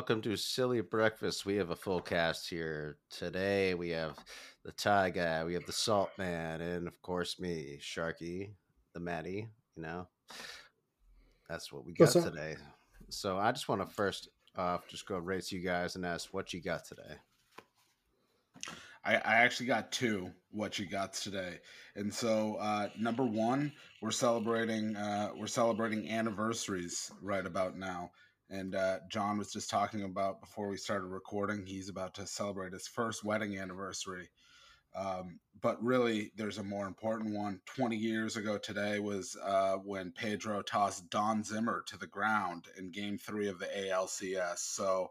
and welcome to Silly Breakfast. We have a full cast here today. We have the Tie Guy, we have the Salt Man, and of course me, Sharky, the Maddie. You know, that's what we got today. So I just want to first off just go right to you guys and ask what you got today. I, I actually got two what you got today, and so uh, number one, we're celebrating uh, we're celebrating anniversaries right about now, and uh, John was just talking about before we started recording, he's about to celebrate his first wedding anniversary. Um, but really, there's a more important one. 20 years ago today was uh, when Pedro tossed Don Zimmer to the ground in Game Three of the ALCS. So,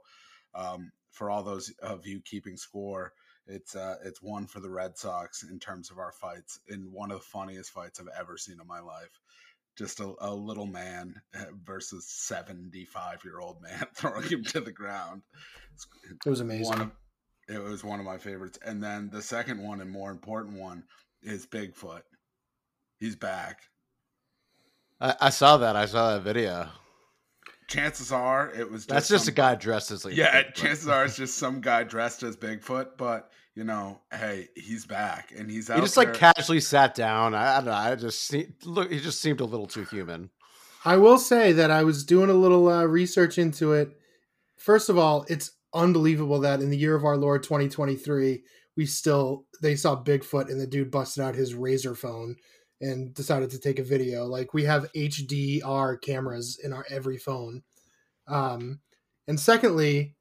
um, for all those of you keeping score, it's uh, it's one for the Red Sox in terms of our fights, in one of the funniest fights I've ever seen in my life. Just a, a little man eh, versus seventy five year old man throwing him to the ground. It was amazing. Of, it was one of my favorites. And then the second one and more important one is Bigfoot. He's back. I, I saw that. I saw that video chances are it was just that's just some, a guy dressed as like yeah Bigfoot. chances are it's just some guy dressed as bigfoot but you know hey he's back and he's out he just there. like casually sat down i, I don't know i just see, look he just seemed a little too human i will say that i was doing a little uh, research into it first of all it's unbelievable that in the year of our lord 2023 we still they saw bigfoot and the dude busted out his razor phone and decided to take a video. Like we have HDR cameras in our every phone. Um, and secondly,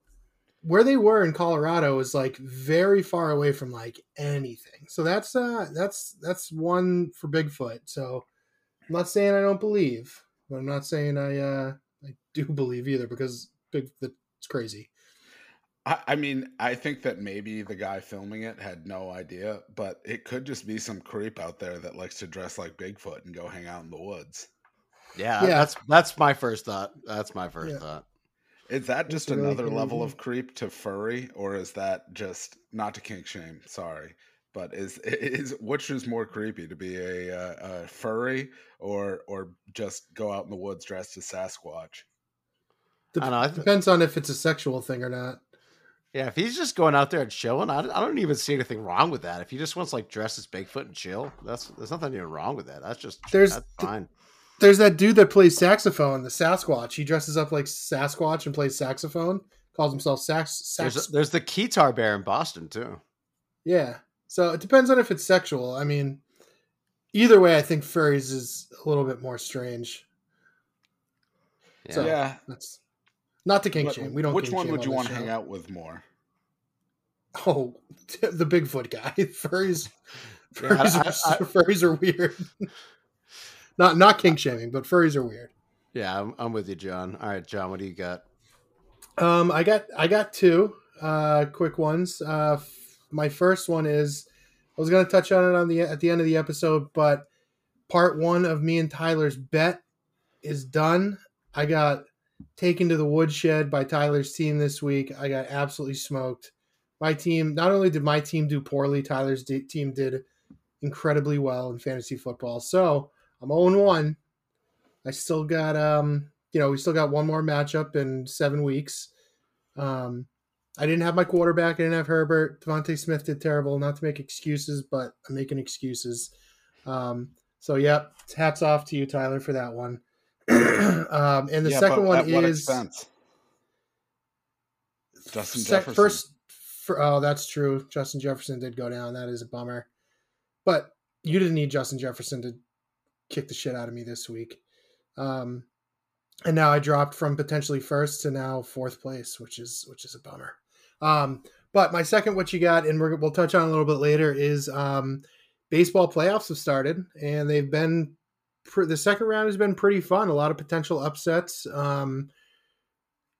where they were in Colorado is like very far away from like anything. So that's uh that's that's one for Bigfoot. So I'm not saying I don't believe, but I'm not saying I uh I do believe either because it's crazy. I, I mean, I think that maybe the guy filming it had no idea, but it could just be some creep out there that likes to dress like Bigfoot and go hang out in the woods. Yeah, yeah. that's that's my first thought. That's my first yeah. thought. Is that just really another level of creep to furry, or is that just not to kink shame? Sorry, but is is which is more creepy to be a, a, a furry or or just go out in the woods dressed as Sasquatch? Dep- know, depends on if it's a sexual thing or not. Yeah, if he's just going out there and chilling, I, I don't even see anything wrong with that. If he just wants like dress as Bigfoot and chill, that's there's nothing even wrong with that. That's just there's that's fine. There's that dude that plays saxophone, the Sasquatch. He dresses up like Sasquatch and plays saxophone. Calls himself sax. sax- there's, a, there's the Keytar Bear in Boston too. Yeah, so it depends on if it's sexual. I mean, either way, I think furries is a little bit more strange. Yeah, so yeah. that's not to kink shame. We don't. Which one would you want to hang out with more? Oh, the Bigfoot guy. Furries. Furries, yeah, I, I, are, furries are weird. Not not kink shaming, but furries are weird. Yeah, I'm, I'm with you, John. All right, John, what do you got? Um, I got I got two uh, quick ones. Uh, f- my first one is I was going to touch on it on the at the end of the episode, but part one of me and Tyler's bet is done. I got taken to the woodshed by Tyler's team this week. I got absolutely smoked. My team, not only did my team do poorly, Tyler's d- team did incredibly well in fantasy football. So I'm 0 1. I still got, um, you know, we still got one more matchup in seven weeks. Um, I didn't have my quarterback. I didn't have Herbert. DeVonta Smith did terrible. Not to make excuses, but I'm making excuses. Um, so, yep, hats off to you, Tyler, for that one. um, and the yeah, second one is Justin Jefferson. First, for, oh, that's true. Justin Jefferson did go down. That is a bummer. But you didn't need Justin Jefferson to kick the shit out of me this week. Um, and now I dropped from potentially first to now fourth place, which is which is a bummer. Um, but my second, what you got, and we will touch on a little bit later, is um, baseball playoffs have started, and they've been the second round has been pretty fun. A lot of potential upsets. Um,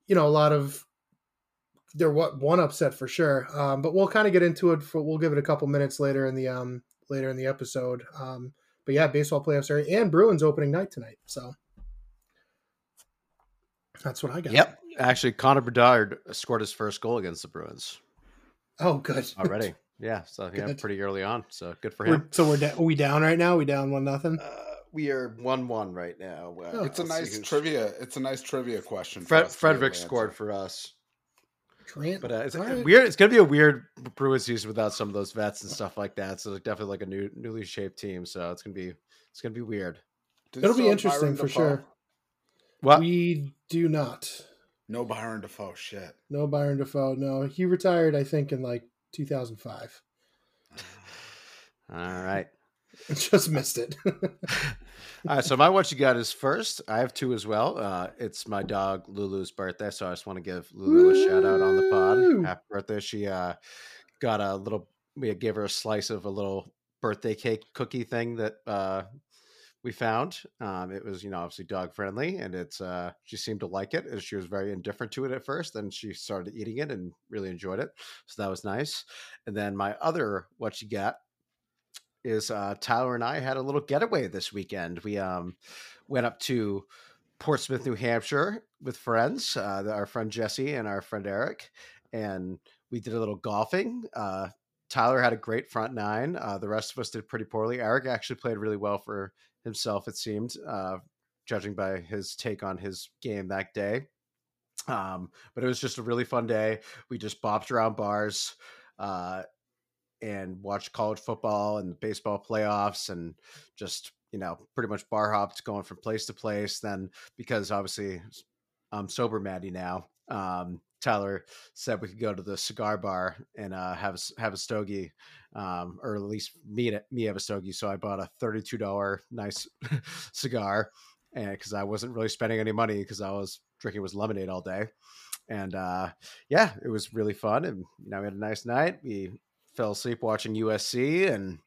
you know, a lot of there what one upset for sure. Um, but we'll kind of get into it. For, we'll give it a couple minutes later in the um later in the episode. Um, but yeah, baseball playoffs are and Bruins opening night tonight. So that's what I got. Yep. Actually, Connor Bedard scored his first goal against the Bruins. Oh, good. Already. Yeah. So yeah, pretty early on. So good for him. We're, so we're da- are we down right now? we down one nothing. Uh, we are one one right now. Uh, it's a nice trivia. It's a nice trivia question. Fred, Frederic scored for us. Grant, But uh, it's all right. weird. It's gonna be a weird Bruins season without some of those vets and stuff like that. So definitely like a new, newly shaped team. So it's gonna be it's gonna be weird. Do It'll be interesting Byron for Dafoe? sure. What? We do not. No Byron Dafoe. Shit. No Byron Dafoe. No, he retired. I think in like 2005. All right. Just missed it. All right, so my what you got is first. I have two as well. Uh, it's my dog Lulu's birthday, so I just want to give Lulu a shout out on the pod. Happy birthday! She uh, got a little. We gave her a slice of a little birthday cake cookie thing that uh, we found. Um, it was, you know, obviously dog friendly, and it's. Uh, she seemed to like it. and She was very indifferent to it at first, then she started eating it and really enjoyed it. So that was nice. And then my other what you got is uh, Tyler and I had a little getaway this weekend. We um, went up to Portsmouth, New Hampshire with friends, uh, our friend Jesse and our friend Eric, and we did a little golfing. Uh, Tyler had a great front nine. Uh, the rest of us did pretty poorly. Eric actually played really well for himself, it seemed, uh, judging by his take on his game that day. Um, but it was just a really fun day. We just bopped around bars. Uh, and watched college football and baseball playoffs and just you know pretty much bar hopped going from place to place then because obviously i'm sober maddie now um tyler said we could go to the cigar bar and uh have a, have a stogie um or at least me me have a stogie so i bought a $32 nice cigar and because i wasn't really spending any money because i was drinking was lemonade all day and uh yeah it was really fun and you know we had a nice night we fell asleep watching USC, and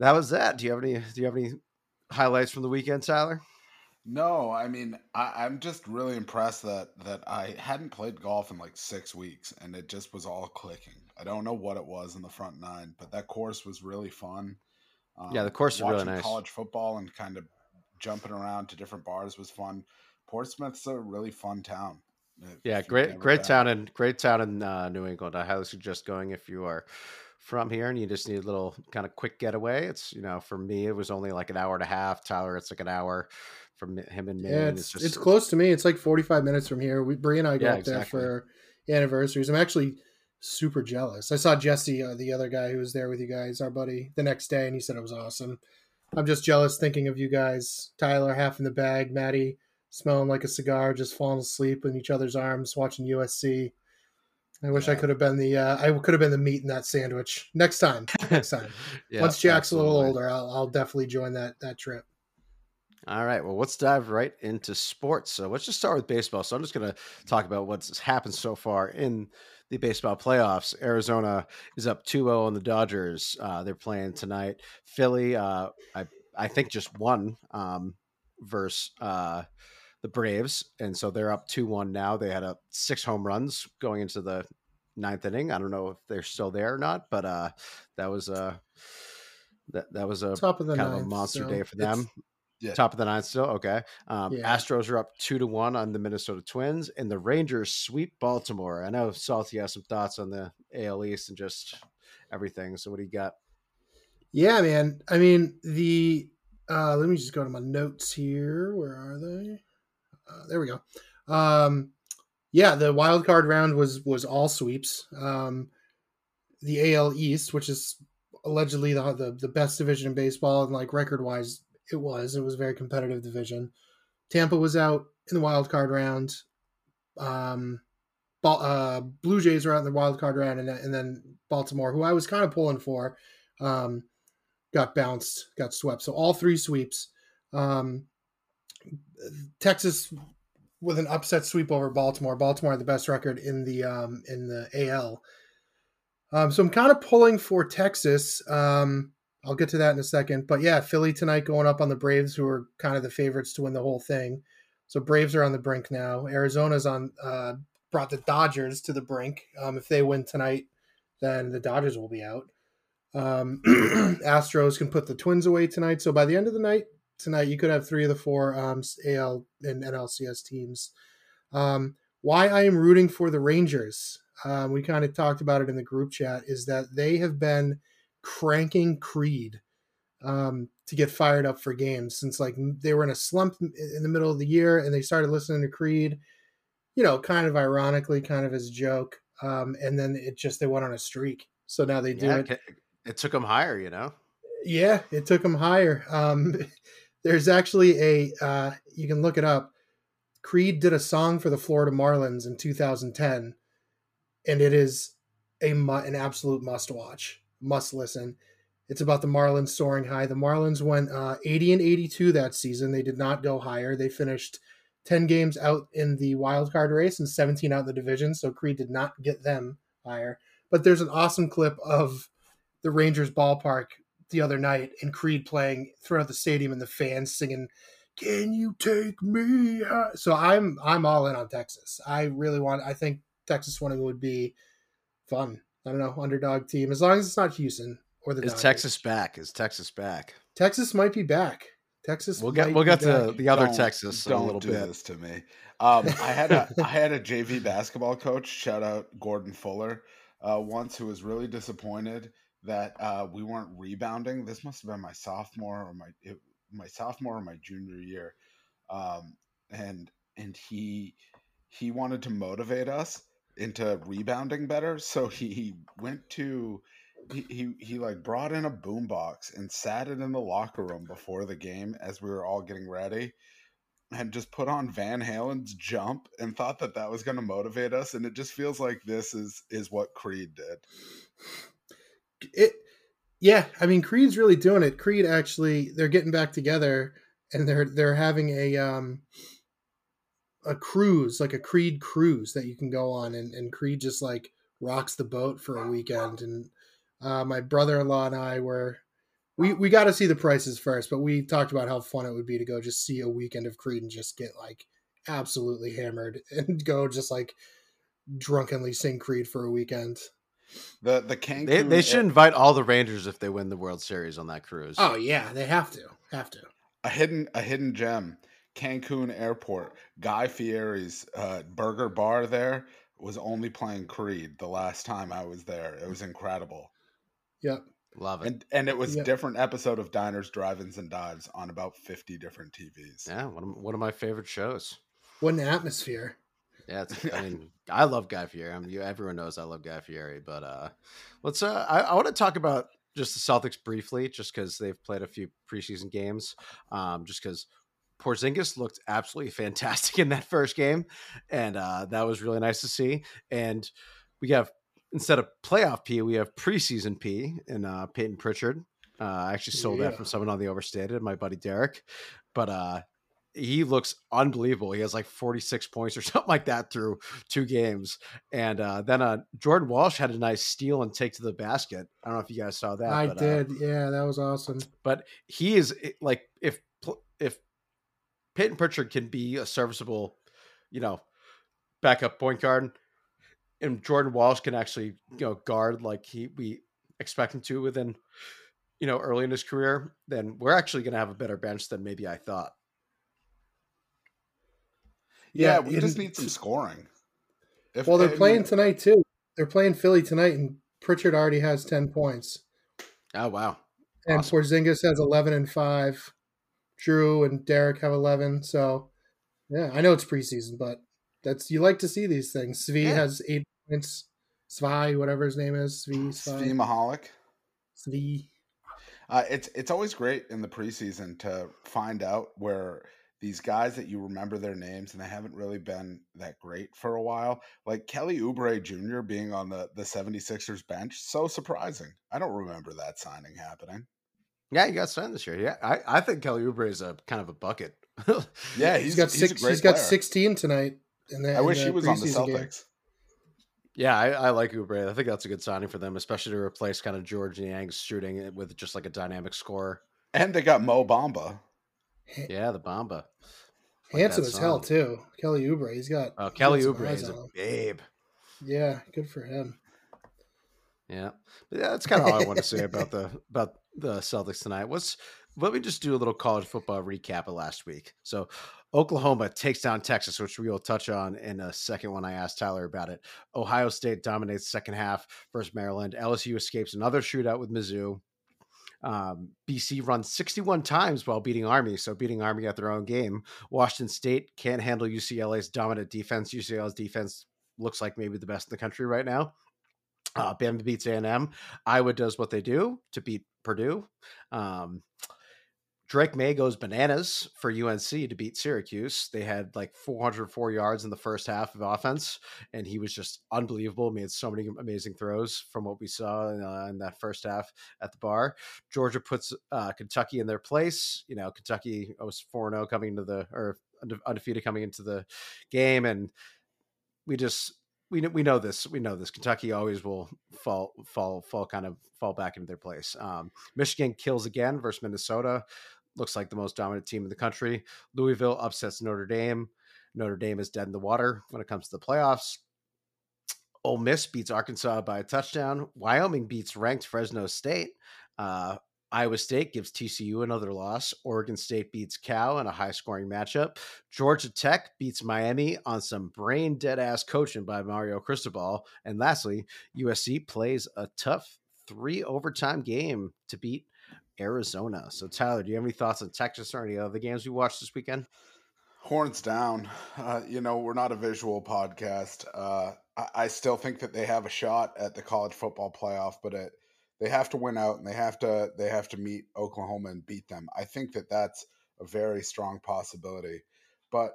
that was that. Do you have any? Do you have any highlights from the weekend, Tyler? No, I mean, I, I'm just really impressed that that I hadn't played golf in like six weeks, and it just was all clicking. I don't know what it was in the front nine, but that course was really fun. Um, Yeah, the course is really watching nice. College football and kind of jumping around to different bars was fun. Portsmouth's a really fun town. Yeah, great, great town in great town in uh, New England. I highly suggest going if you are from here and you just need a little kind of quick getaway. It's you know, for me, it was only like an hour and a half. Tyler, it's like an hour from him and me. yeah, and it's it's close to me. It's like 45 minutes from here. We Brie and I go Yeah, up there for anniversaries. I'm actually super jealous. I saw Jesse, uh, the other guy who was there with you guys, our buddy, the next day, and he said it was awesome. I'm just jealous thinking of you guys. Tyler half in the bag, Maddie smelling like a cigar, just falling asleep in each other's arms, watching USC. I wish I could have been the uh, I could have been the meat in that sandwich. Next time, next time. Yeah, Once Jack's a little older, I'll, I'll definitely join that that trip. All right. Well, let's dive right into sports. So let's just start with baseball. So I'm just going to talk about what's happened so far in the baseball playoffs. Arizona is up 2-0 on the Dodgers. Uh, they're playing tonight. Philly, uh, I I think just won um, versus uh, the Braves, and so they're up 2-1 now. They had a six home runs going into the ninth inning. I don't know if they're still there or not, but uh, that was a that that was a Top of the kind of a monster so day for them. Yeah. Top of the ninth still. Okay. Um, Yeah. Astros are up two to one on the Minnesota Twins, and the Rangers sweep Baltimore. I know Salty has some thoughts on the AL East and just everything. So what do you got? Yeah, man. I mean, the uh let me just go to my notes here. Where are they? Uh, there we go. Um yeah, the wild card round was was all sweeps. Um the AL East, which is allegedly the the, the best division in baseball and like record wise it was. It was a very competitive division. Tampa was out in the wild card round. Um uh, Blue Jays are out in the wild card round, and, and then Baltimore, who I was kind of pulling for, um, got bounced, got swept. So all three sweeps. Um, Texas with an upset sweep over Baltimore. Baltimore had the best record in the um, in the AL. Um, so I'm kind of pulling for Texas. Um, I'll get to that in a second. But yeah, Philly tonight going up on the Braves, who are kind of the favorites to win the whole thing. So Braves are on the brink now. Arizona's on uh, brought the Dodgers to the brink. Um, if they win tonight, then the Dodgers will be out. Um, Astros can put the Twins away tonight. So by the end of the night tonight, you could have three of the four um, AL and NLCS teams. Um, why I am rooting for the Rangers, um, we kind of talked about it in the group chat, is that they have been cranking Creed um, to get fired up for games since like they were in a slump in the middle of the year and they started listening to Creed. you know, kind of ironically, kind of as a joke. Um, and then it just they went on a streak. So now they do Yeah, it. it, it took them higher, you know. Yeah, it took them higher. Um, there's actually a uh, you can look it up. Creed did a song for the Florida Marlins in 2010, and it is a an absolute must watch, must listen. It's about the Marlins soaring high. The Marlins went uh, 80 and 82 that season. They did not go higher. They finished 10 games out in the wild card race and 17 out in the division. So Creed did not get them higher. But there's an awesome clip of the Rangers ballpark the other night and Creed playing throughout the stadium and the fans singing, "Can you take me?" high?" So I'm I'm all in on Texas. I really want. I think Texas winning would be fun. I don't know underdog team as long as it's not Houston or the Is Dodgers. Texas back? Is Texas back? Texas might be back. Texas. We'll get we'll be get to the other Don't- Texas don't little do bit. this to me. Um, I had a I had a JV basketball coach. Shout out Gordon Fuller. Uh, once who was really disappointed that uh, we weren't rebounding. This must have been my sophomore or my it, my sophomore or my junior year, um, and and he he wanted to motivate us into rebounding better. So he, went to he, he he like brought in a boombox and sat it in the locker room before the game as we were all getting ready and just put on Van Halen's jump and thought that that was going to motivate us and it just feels like this is is what Creed did. It yeah i mean creed's really doing it. Creed actually they're getting back together and they're they're having a um a cruise like a creed cruise that you can go on. And, and creed just like rocks the boat for a weekend. And uh, my brother-in-law and i were we we got to see the prices first but we talked about how fun it would be to go just see a weekend of creed and just get like absolutely hammered and go just like drunkenly sing creed for a weekend The the Cancun They, they should invite all the Rangers if they win the World Series on that cruise. oh yeah they have to have to a hidden a hidden gem. Cancun Airport, Guy Fieri's uh, burger bar there was only playing Creed the last time I was there. It was incredible. yep Love it. And and it was Yeah. different episode of Diners, Drive-ins, and Dives on about fifty different TVs. yeah, one of, one of my favorite shows. what an atmosphere Yeah, it's, I mean, I love Guy Fieri. I mean, you, everyone knows I love Guy Fieri, but uh, let's. Uh, I, I want to talk about just the Celtics briefly, just because they've played a few preseason games. Um, just because Porzingis looked absolutely fantastic in that first game, and uh, that was really nice to see. And we have instead of playoff P, we have preseason P in uh, Peyton Pritchard. Uh, I actually stole that from someone on the Overstated, my buddy Derek. But uh, he looks unbelievable. He has like 46 points or something like that through two games. And uh, then uh, Jordan Walsh had a nice steal and take to the basket. I don't know if you guys saw that. i but, uh, did yeah that was awesome but he is eh, like if if Peyton Pritchard can be a serviceable, you know, backup point guard, and Jordan Walsh can actually you know guard like he we expect him to within you know early in his career, then we're actually going to have a better bench than maybe I thought. Yeah, Yeah, we just need some scoring. If, well they're playing tonight too they're playing philly tonight and pritchard already has 10 points Oh wow, and Awesome. porzingis has 11 and 5 Jrue and Derrick have 11 so yeah i know it's preseason but that's you like to see these things svi Yeah. has eight points svi whatever his name is svi Svi svi Mykhailiuk. svi Uh, it's it's always great in the preseason to find out where these guys that you remember their names and they haven't really been that great for a while. Like Kelly Oubre Jr. being on the, the 76ers bench, so surprising. I don't remember that signing happening. yeah, you got signed this year. Yeah, I, I think Kelly Oubre is a kind of a bucket. Yeah, he's he's got he's a six great he's got player. 16 tonight in the, I in wish the he was on the preseason game. Celtics. Yeah, I, I like Oubre. I think that's a good signing for them, especially to replace kind of George Niang's shooting eh, with just like a dynamic scorer. And they got Mo Bamba. Yeah, the Bamba. Like handsome as hell too kelly Oubre. he's got Oh, Kelly he's Oubre is a babe. yeah good for him Yeah, but yeah, that's kind of all I want to say about the about the Celtics tonight. What's let me just do a little college football recap of last week. So, Oklahoma takes down Texas, which we will touch on in a second when I ask Tyler about it. Ohio State dominates second half versus Maryland. LSU escapes another shootout with Mizzou. Um, BC runs 61 times while beating Army, so beating Army at their own game. Washington State can't handle UCLA's dominant defense. UCLA's defense looks like maybe the best in the country right now. Uh, Bama beats A&M. Iowa does what they do to beat Purdue. Um, Drake Maye goes bananas for UNC to beat Syracuse. They had like 404 yards in the first half of offense, and he was just unbelievable. Made so many amazing throws from what we saw in, uh, in that first half at the bar. Georgia puts uh, Kentucky in their place. You know, Kentucky was 4 0 coming into the, or undefeated coming into the game, and we just we we know this. We know this. Kentucky always will fall fall fall kind of fall back into their place. Um, Michigan kills again versus Minnesota looks like the most dominant team in the country. Louisville upsets Notre Dame. Notre Dame is dead in the water when it comes to the playoffs. Ole Miss beats Arkansas by a touchdown. Wyoming beats ranked Fresno State. Uh, Iowa State gives TCU another loss. Oregon State beats Cal in a high scoring matchup. Georgia Tech beats Miami on some brain dead ass coaching by Mario Cristobal. And lastly, USC plays a tough three overtime game to beat Arizona. So, Tyler, do you have any thoughts on Texas or any other games we watched this weekend? Horns down. Uh, you know, we're not a visual podcast. Uh, I, I, still think that they have a shot at the college football playoff, but it, they have to win out and they have to they have to meet Oklahoma and beat them. I think that that's a very strong possibility. But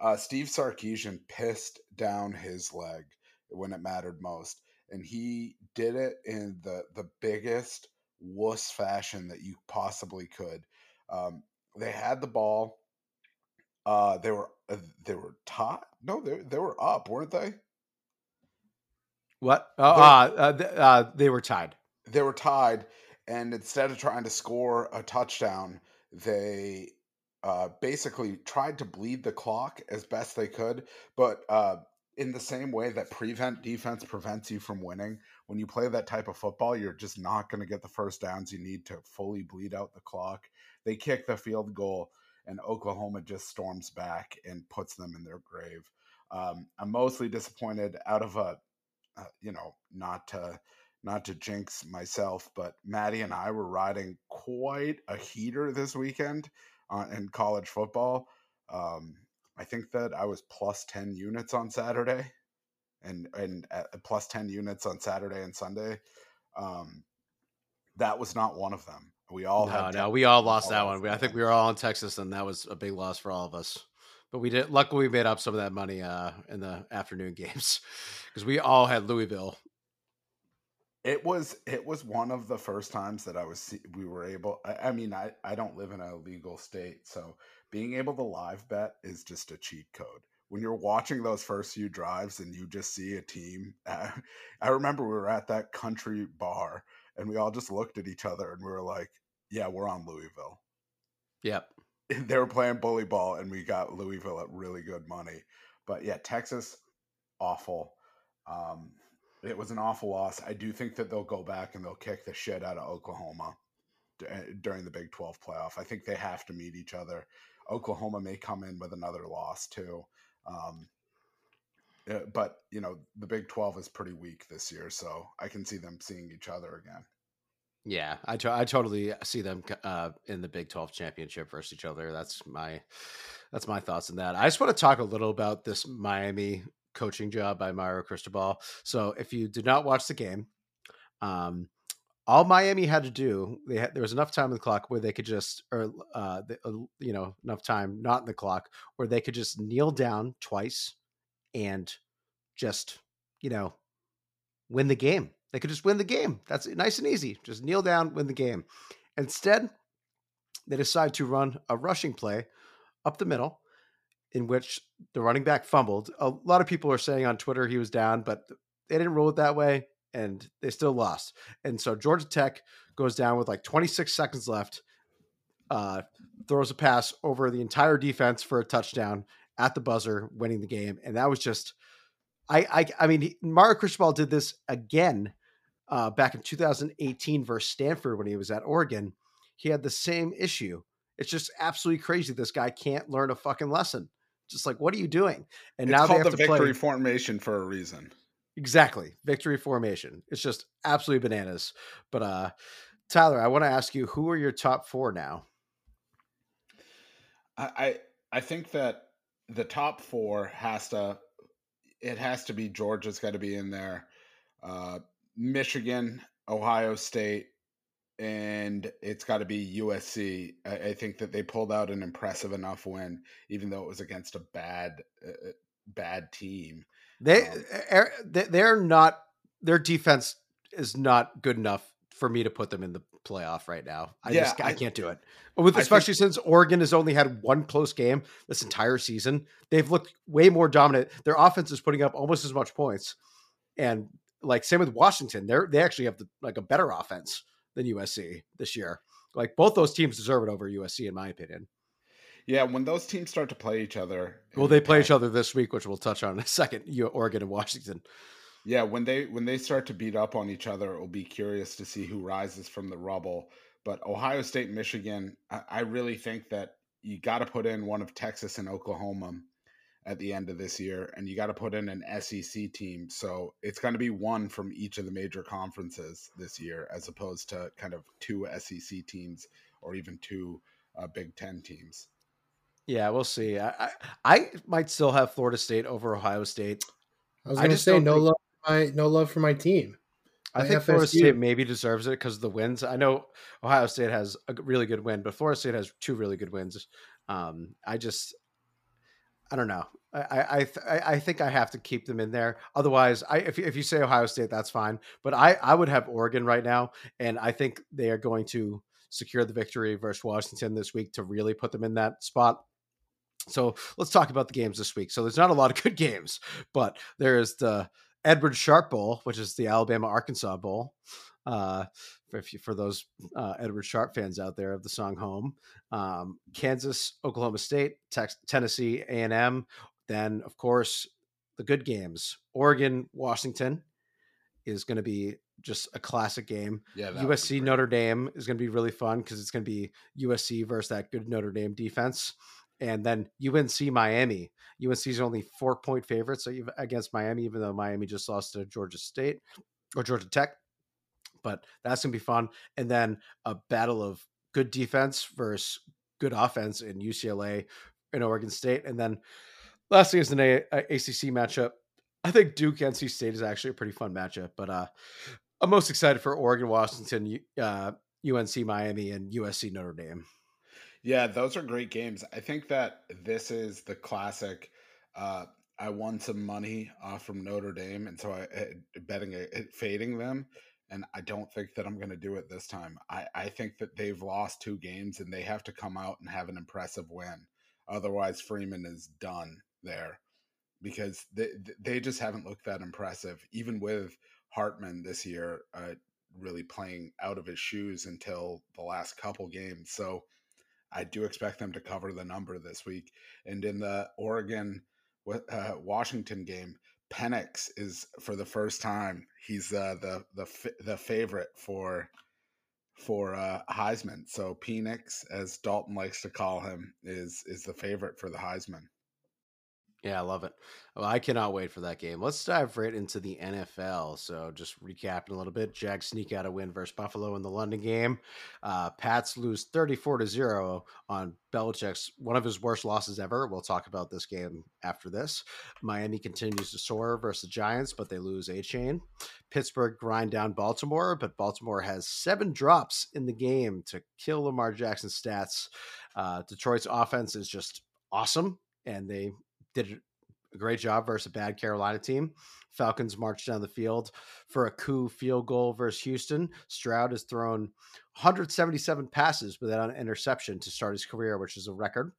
uh, Steve Sarkisian pissed down his leg when it mattered most, and he did it in the the biggest wuss fashion that you possibly could. Um, they had the ball. Uh, they were uh, they were tied. No, they they were up, weren't they? What? Oh, uh, uh, uh, they were tied. They were tied, and instead of trying to score a touchdown, they uh, basically tried to bleed the clock as best they could. But uh, in the same way that prevent defense prevents you from winning, when you play that type of football, you're just not going to get the first downs you need to fully bleed out the clock. They kick the field goal, and Oklahoma just storms back and puts them in their grave. Um, I'm mostly disappointed out of a, uh, you know, not to not to jinx myself, but Maddie and I were riding quite a heater this weekend in college football. Um, I think that I was plus 10 units on Saturday and and plus 10 units on Saturday and Sunday. Um, that was not one of them. We all no, had no, we all lost that one. I think we were all in Texas, and that was a big loss for all of us. But we did. Luckily, we made up some of that money uh, in the afternoon games because we all had Louisville. It was it was one of the first times that I was we were able. I, I mean, I I don't live in a legal state, so being able to live bet is just a cheat code. When you're watching those first few drives and you just see a team, uh, I remember we were at that country bar and we all just looked at each other and we were like, "Yeah, we're on Louisville." Yep. They were playing bully ball and we got Louisville at really good money. But yeah, Texas, awful. Um, it was an awful loss. I do think that they'll go back and they'll kick the shit out of Oklahoma during the Big 12 playoff. I think they have to meet each other. Oklahoma may come in with another loss too. Um, uh, but you know the Big Twelve is pretty weak this year, so I can see them seeing each other again. Yeah, I, I totally see them uh, in the Big Twelve championship versus each other. That's my that's my thoughts on that. I just want to talk a little about this Miami coaching job by Mario Cristobal. So if you did not watch the game, um, all Miami had to do, they had, there was enough time in the clock where they could just, or uh, the, uh, you know, enough time not in the clock where they could just kneel down twice and just, you know, win the game. They could just win the game. That's nice and easy. Just kneel down, win the game. Instead, they decide to run a rushing play up the middle in which the running back fumbled. A lot of people are saying on Twitter he was down, but they didn't rule it that way and they still lost. And so Georgia Tech goes down with like 26 seconds left, uh, throws a pass over the entire defense for a touchdown at the buzzer, winning the game. And that was just, I, I, I mean, Mario Cristobal did this again uh, back in 2018 versus Stanford when he was at Oregon. He had the same issue. It's just absolutely crazy. This guy can't learn a fucking lesson. Just like, what are you doing? And it's now called they have the to victory play. formation for a reason. Exactly. Victory formation. It's just absolutely bananas. But uh Tyler, I want to ask you who are your top four now? I, I think that the top four has to it has to be Georgia's got to be in there, uh, Michigan, Ohio State, and it's got to be USC. I, I, think that they pulled out an impressive enough win, even though it was against a bad uh, uh bad team. They um, they're not their defense is not good enough for me to put them in the playoff right now. I yeah, just I, I can't do it. With especially think, since Oregon has only had one close game this entire season, they've looked way more dominant. Their offense is putting up almost as much points, and like same with Washington, they're they actually have the, like a better offense than USC this year. Like both those teams deserve it over USC in my opinion. Yeah, when those teams start to play each other, well, they play each other this week, which we'll touch on in a second. You Oregon and Washington. Yeah, when they when they start to beat up on each other, it will be curious to see who rises from the rubble. But Ohio State, Michigan, I, I really think that you got to put in one of Texas and Oklahoma at the end of this year, and you got to put in an SEC team. So it's going to be one from each of the major conferences this year, as opposed to kind of two SEC teams or even two uh, Big Ten teams. Yeah, we'll see. I, I, I might still have Florida State over Ohio State. I was going to say no think... love my no love for my team. I think FSU. Florida State maybe deserves it because of the wins. I know Ohio State has a really good win, but Florida State has two really good wins. Um, I just, I don't know. I I I think I have to keep them in there. Otherwise, I if if you say Ohio State, that's fine. But I I would have Oregon right now, and I think they are going to secure the victory versus Washington this week to really put them in that spot. So let's talk about the games this week. So there's not a lot of good games, but there is the Edward Sharpe Bowl, which is the Alabama Arkansas Bowl. Uh, for, you, for those uh, Edward Sharpe fans out there of the song "Home," um, Kansas, Oklahoma State, Tex- Tennessee, A and M. Then, of course, the good games: Oregon, Washington is going to be just a classic game. Yeah, USC Notre Dame is going to be really fun because it's going to be USC versus that good Notre Dame defense and then UNC Miami. UNC is only four point favorites against Miami, even though Miami just lost to Georgia State or Georgia Tech. But that's gonna be fun. And then a battle of good defense versus good offense in UCLA and Oregon State. And then last thing is an a- ACC matchup. I think Duke NC State is actually a pretty fun matchup, but uh, I'm most excited for Oregon, Washington, uh, UNC Miami, and USC Notre Dame. Yeah, those are great games. I think that this is the classic. Uh, I won some money uh, from Notre Dame, and so I uh, betting it, fading them. And I don't think that I'm going to do it this time. I, I think that they've lost two games, and they have to come out and have an impressive win. Otherwise, Freeman is done there because they they just haven't looked that impressive, even with Hartman this year, uh, really playing out of his shoes until the last couple games. So I do expect them to cover the number this week. And in the Oregon uh, Washington game, Penix is for the first time. He's uh, the the the favorite for for uh, Heisman. So Penix, as Dalton likes to call him, is is the favorite for the Heisman. Yeah, I love it. Well, I cannot wait for that game. Let's dive right into the NFL. So, just recapping a little bit: Jags sneak out a win versus Buffalo in the London game. Uh, Pats lose thirty-four to zero on Belichick's one of his worst losses ever. We'll talk about this game after this. Miami continues to soar versus the Giants, but they lose Achane. Pittsburgh grind down Baltimore, but Baltimore has seven drops in the game to kill Lamar Jackson's stats. Uh, Detroit's offense is just awesome, and they did a great job versus a bad Carolina team. Falcons marched down the field for a coup field goal versus Houston. Stroud has thrown 177 passes without an interception to start his career, which is a record.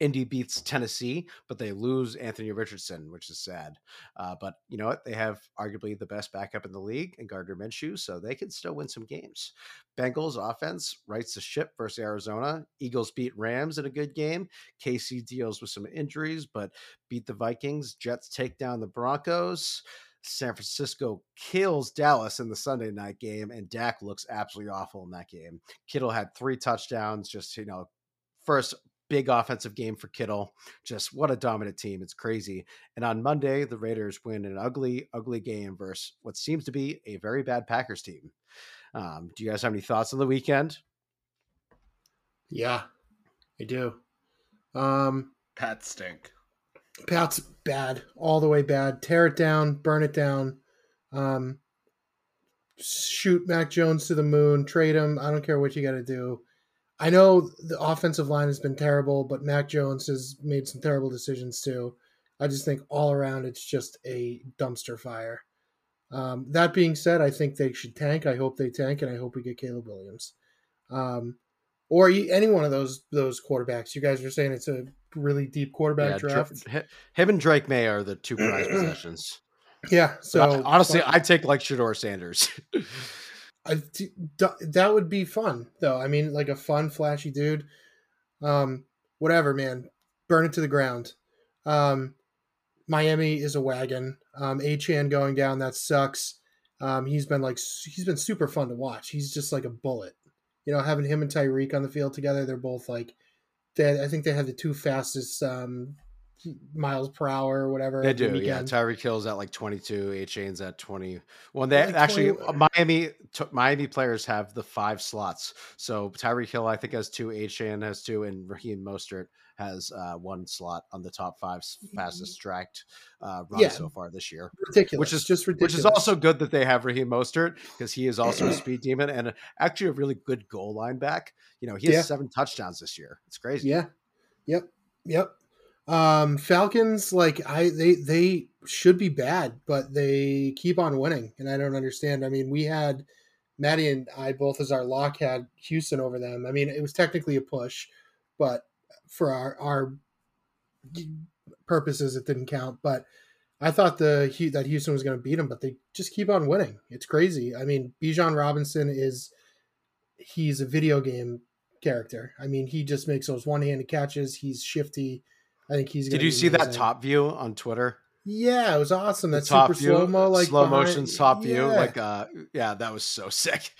Indy beats Tennessee, but they lose Anthony Richardson, which is sad. Uh, but you know what? They have arguably the best backup in the league in Gardner Minshew, so they can still win some games. Bengals offense rights the ship versus Arizona. Eagles beat Rams in a good game. KC deals with some injuries, but beat the Vikings. Jets take down the Broncos. San Francisco kills Dallas in the Sunday night game, and Dak looks absolutely awful in that game. Kittle had three touchdowns, just you know, first big offensive game for Kittle. Just what a dominant team. It's crazy. And on Monday, the Raiders win an ugly, ugly game versus what seems to be a very bad Packers team. Um, do you guys have any thoughts on the weekend? Yeah, I do. Um, Pat stink. Pat's bad, all the way bad. Tear it down, burn it down. Um, shoot Mac Jones to the moon, trade him. I don't care what you got to do. I know the offensive line has been terrible, but Mac Jones has made some terrible decisions too. I just think all around it's just a dumpster fire. Um, that being said, I think they should tank. I hope they tank, and I hope we get Caleb Williams, um, or any one of those those quarterbacks. You guys are saying it's a really deep quarterback yeah, draft. him and Drake Maye are the two prize possessions. Yeah. So I, honestly, I'd take like Shedeur Sanders. I, that would be fun though. I mean, like a fun, flashy dude. Um, whatever, man. Burn it to the ground. Um, Miami is a wagon. Um, Achane going down that sucks. Um, he's been like he's been super fun to watch. He's just like a bullet. You know, having him and Tyreek on the field together, they're both like, they I think they have the two fastest um, miles per hour or whatever. They do, yeah. Tyreek Hill's at like 22, Achane's at 20. Well, they like actually 20... Miami t- Miami players have the five slots. So Tyreek Hill, I think, has two, Achane has two, and Raheem Mostert has uh, one slot on the top five fastest tracked uh, runs yeah. so far this year. Ridiculous, which is just ridiculous. Which is also good that they have Raheem Mostert because he is also a speed demon and actually a really good goal line back. You know, he has yeah. seven touchdowns this year. It's crazy. Yeah. Yep. Yep. Um, Falcons, like I, they they should be bad, but they keep on winning, and I don't understand. I mean, we had Maddie and I both as our lock had Houston over them. I mean, it was technically a push, but for our our purposes, it didn't count. But I thought the that Houston was going to beat them, but they just keep on winning. It's crazy. I mean, Bijan Robinson is he's a video game character. I mean, he just makes those one handed catches. He's shifty I think he's. Did you see amazing. that top view on Twitter? Yeah, it was awesome. That super slow mo, like slow behind, motion top yeah. view, like uh, yeah, that was so sick.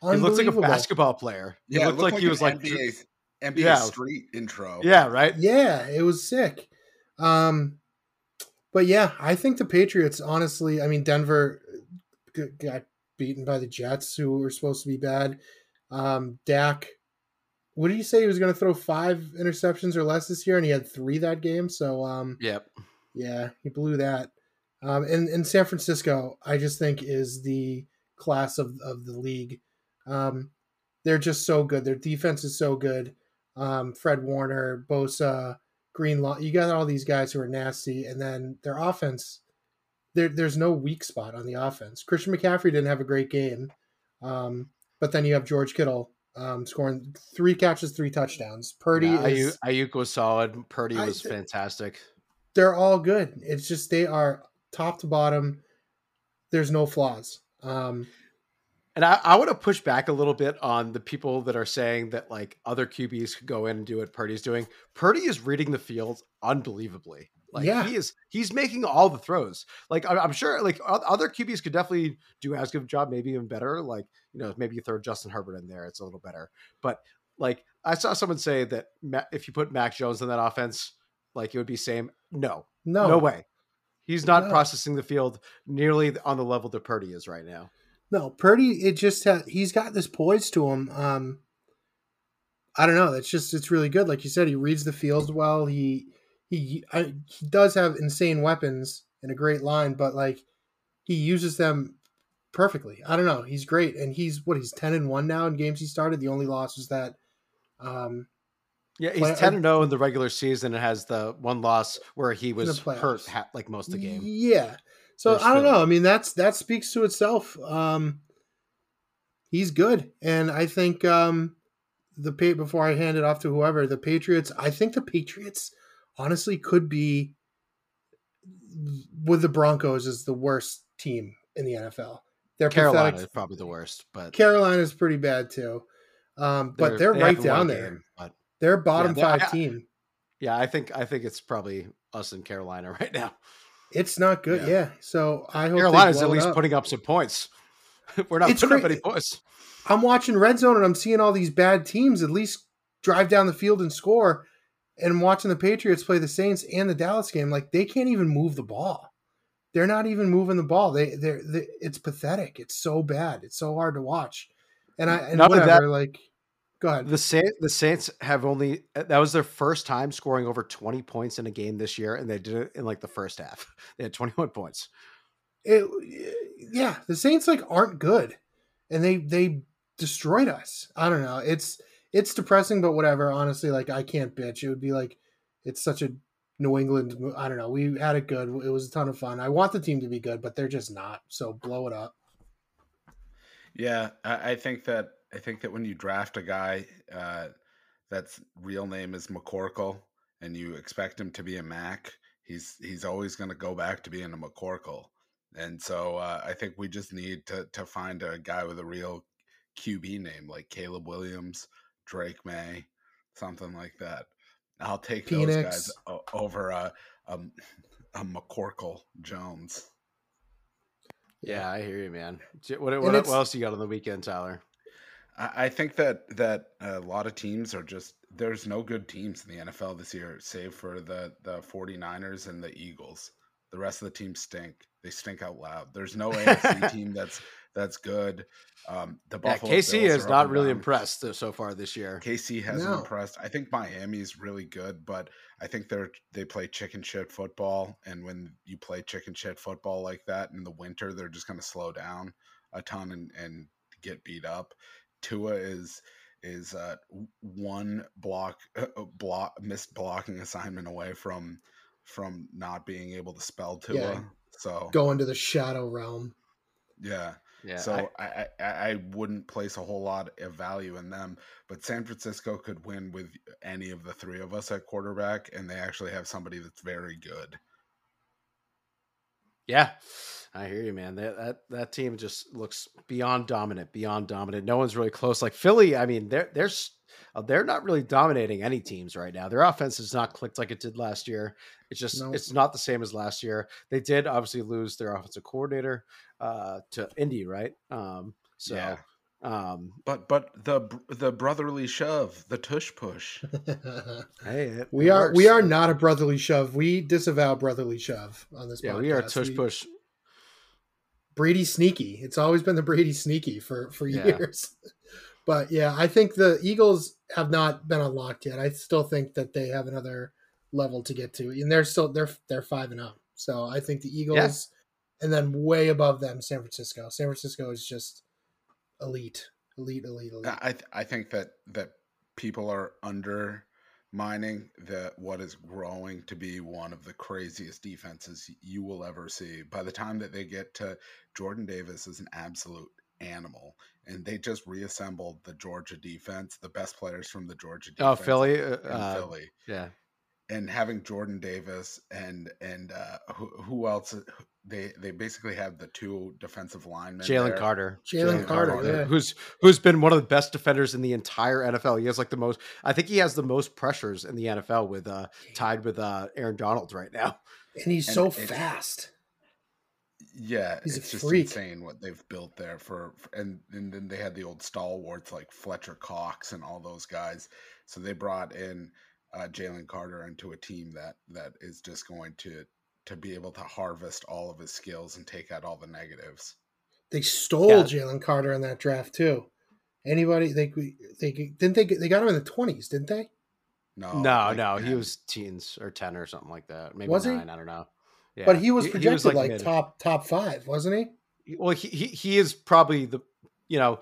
He looks like a basketball player. Yeah, looked, looked like, like, he was like NBA, NBA yeah. Street intro. Yeah, right. Yeah, it was sick. Um, but yeah, I think the Patriots. Honestly, I mean, Denver got beaten by the Jets, who were supposed to be bad. Um, Dak what did you say he was going to throw five interceptions or less this year, and he had three that game. So, um, yep, yeah, he blew that. Um, and in San Francisco, I just think is the class of of the league. Um, they're just so good. Their defense is so good. Um, Fred Warner, Bosa, Greenlaw, you got all these guys who are nasty, and then their offense. There, there's no weak spot on the offense. Christian McCaffrey didn't have a great game, um, but then you have George Kittle um, scoring three catches, three touchdowns. Purdy, yeah, is, Aiyuk, was solid. Purdy was I, fantastic. They're all good. It's just they are top to bottom. There's no flaws. Um, and I, I want to push back a little bit on the people that are saying that like other QBs could go in and do what Purdy's doing. Purdy is reading the field unbelievably. Like yeah. he is, he's making all the throws. Like I'm sure, like other QBs could definitely do as good a job, maybe even better. Like you know, maybe you throw Justin Herbert in there, it's a little better. But like I saw someone say that if you put Mac Jones in that offense, like it would be same. No, no, no way. He's not no. processing the field nearly on the level that Purdy is right now. No, Purdy, it just he's got this poise to him. Um, I don't know. It's just it's really good. Like you said, he reads the field well. He he I, he does have insane weapons and a great line, but like he uses them perfectly. I don't know. He's great, and he's what he's ten and one now in games he started. The only loss was that. Um, yeah, he's play, ten and zero in the regular season and has the one loss where he was hurt ha- like most of the game. Yeah, so I don't know. I mean, that's that speaks to itself. Um, he's good, and I think um, the before I hand it off to whoever the Patriots. I think the Patriots honestly could be with the Broncos is the worst team in the NFL. They're Carolina pathetic. is probably the worst, but Carolina is pretty bad too. Um, but they're, they're they right down there. Game, but they're bottom yeah, they're, five I, team. Yeah, I think I think it's probably us in Carolina right now. It's not good. Yeah. yeah. So I hope Carolina's at least up. putting up some points. We're not it's putting great. up any points. I'm watching red zone and I'm seeing all these bad teams at least drive down the field and score and watching the Patriots play the Saints and the Dallas game, like they can't even move the ball. they're not even moving the ball. They they're, they it's pathetic. It's so bad. It's so hard to watch. And I and only whatever, that- like go ahead. The Saints, the Saints have only that was their first time scoring over 20 points in a game this year, and they did it in like the first half. They had 21 points. It, yeah, the Saints like aren't good, and they they destroyed us. I don't know. It's it's depressing, but whatever. Honestly, like I can't bitch. It would be like it's such a New England. I don't know. We had it good. It was a ton of fun. I want the team to be good, but they're just not. So blow it up. Yeah, I, think that I think that when you draft a guy uh, that's real name is McCorkle and you expect him to be a Mac, he's he's always going to go back to being a McCorkle. And so uh, I think we just need to to find a guy with a real QB name like Caleb Williams, Drake Maye, something like that. I'll take those guys over uh, um, a, a a McCorkle Jones. Yeah, I hear you, man. What, what, what else you got on the weekend, Tyler? I I think that that a lot of teams are just there's no good teams in the NFL this year, save for the the 49ers and the Eagles. The rest of the teams stink. They stink out loud. There's no AFC team that's that's good. Um, the Yeah, Buffalo KC Bills has are not really down. impressed so- so far this year. KC hasn't No. impressed. I think Miami's really good, but I think they're they play chicken shit football, and when you play chicken shit football like that in the winter, they're just going to slow down a ton and and get beat up. Tua is is uh, one block block missed blocking assignment away from from not being able to spell Tua. Yeah. So Go into the shadow realm. yeah, Yeah, so I- I, I, I wouldn't place a whole lot of value in them, but San Francisco could win with any of the three of us at quarterback, and they actually have somebody that's very good. Yeah, I hear you, man. That that that team just looks beyond dominant, beyond dominant. No one's really close. Like Philly, I mean, they're they're uh, they're not really dominating any teams right now. Their offense has not clicked like it did last year. It's just No. it's not the same as last year. They did obviously lose their offensive coordinator uh, to Indy, right? Um, so. Yeah. Um, But but the the brotherly shove, the tush push. hey, it- we it are we are not a brotherly shove. We disavow brotherly shove on this. Yeah, podcast. we are tush push. Brady sneaky. It's always been the Brady sneaky for for Yeah. years. But yeah, I think the Eagles have not been unlocked yet. I still think that they have another level to get to, and they're still they're they're five and up. So I think the Eagles, and then way above them, San Francisco. San Francisco is just elite, elite, elite, elite. I th- I think that that people are undermining the what is growing to be one of the craziest defenses you will ever see. By the time that they get to Jordan Davis is an absolute animal, and they just reassembled the Georgia defense, the best players from the Georgia Oh. Philly. Uh, uh, Philly. yeah, and having Jordan Davis and and uh, who, who else? They they basically have the two defensive linemen. Jalen. Carter. Jalen Jalen Carter, Carter, yeah. who's who's been one of the best defenders in the entire NFL. He has like the most. I think he has the most pressures in the NFL with uh tied with uh Aaron Donald right now. and he's and so it- fast. Yeah, He's a it's just freak. insane what they've built there for, for- and and then they had the old stalwarts like Fletcher Cox and all those guys. So they brought in uh, Jalen Carter into a team that that is just going to to be able to harvest all of his skills and take out all the negatives. They stole Yeah. Jalen Carter in that draft too. Anybody they they didn't they they got him in the twenties, didn't they? No, no, like no, he was teens or ten or something like that. Maybe Was he? I don't know. Yeah. But he was projected like, mid. top top five, wasn't he? Well, he, he he is probably the you know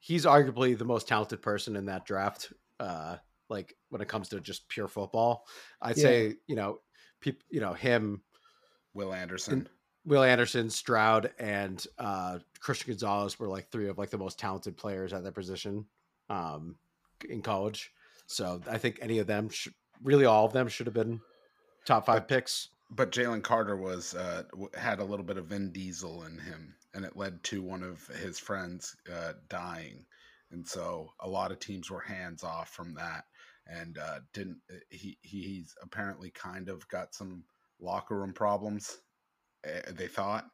he's arguably the most talented person in that draft. Uh, like when it comes to just pure football, I'd Yeah. say you know people you know him Will Anderson. Will Anderson, Stroud, and uh, Christian Gonzalez were like three of like the most talented players at their position um, in college. So I think any of them, should, really all of them, should have been top five picks. but Jalen Carter was uh, had a little bit of Vin Diesel in him, and it led to one of his friends uh, dying, and so a lot of teams were hands off from that, and uh, didn't he? He's apparently kind of got some locker room problems. uh, They thought,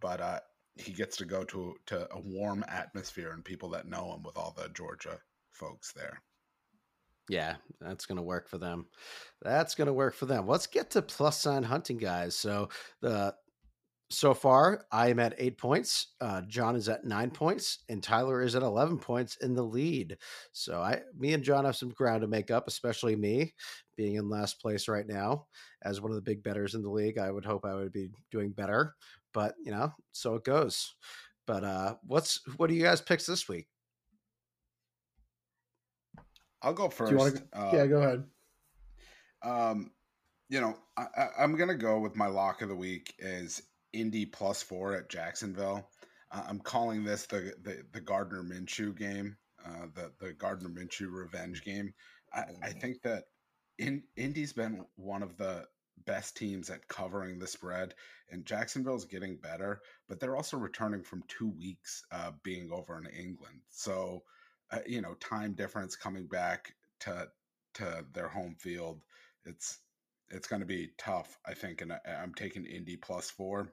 but uh, he gets to go to to a warm atmosphere and people that know him with all the Georgia folks there. Yeah, that's gonna work for them. That's gonna work for them. Let's get to plus sign hunting, guys. So the so far, I am at eight points. Uh, John is at nine points, and Tyler is at eleven points in the lead. So I, me and John have some ground to make up, especially me being in last place right now as one of the big betters in the league. I would hope I would be doing better, but you know, so it goes. But uh, what's what do you guys picks this week? I'll go first. Do you want to? Uh, yeah, go ahead. Um, you know, I, I, am gonna go with my lock of the week is Indy plus four at Jacksonville. Uh, I'm calling this the the, the Gardner Minshew game, uh, the the Gardner Minshew revenge game. I, I think that in, Indy's been one of the best teams at covering the spread, and Jacksonville's getting better, but they're also returning from two weeks uh, being over in England. So, uh, you know, time difference coming back to to their home field, it's it's going to be tough, I think, and I, I'm taking Indy plus four.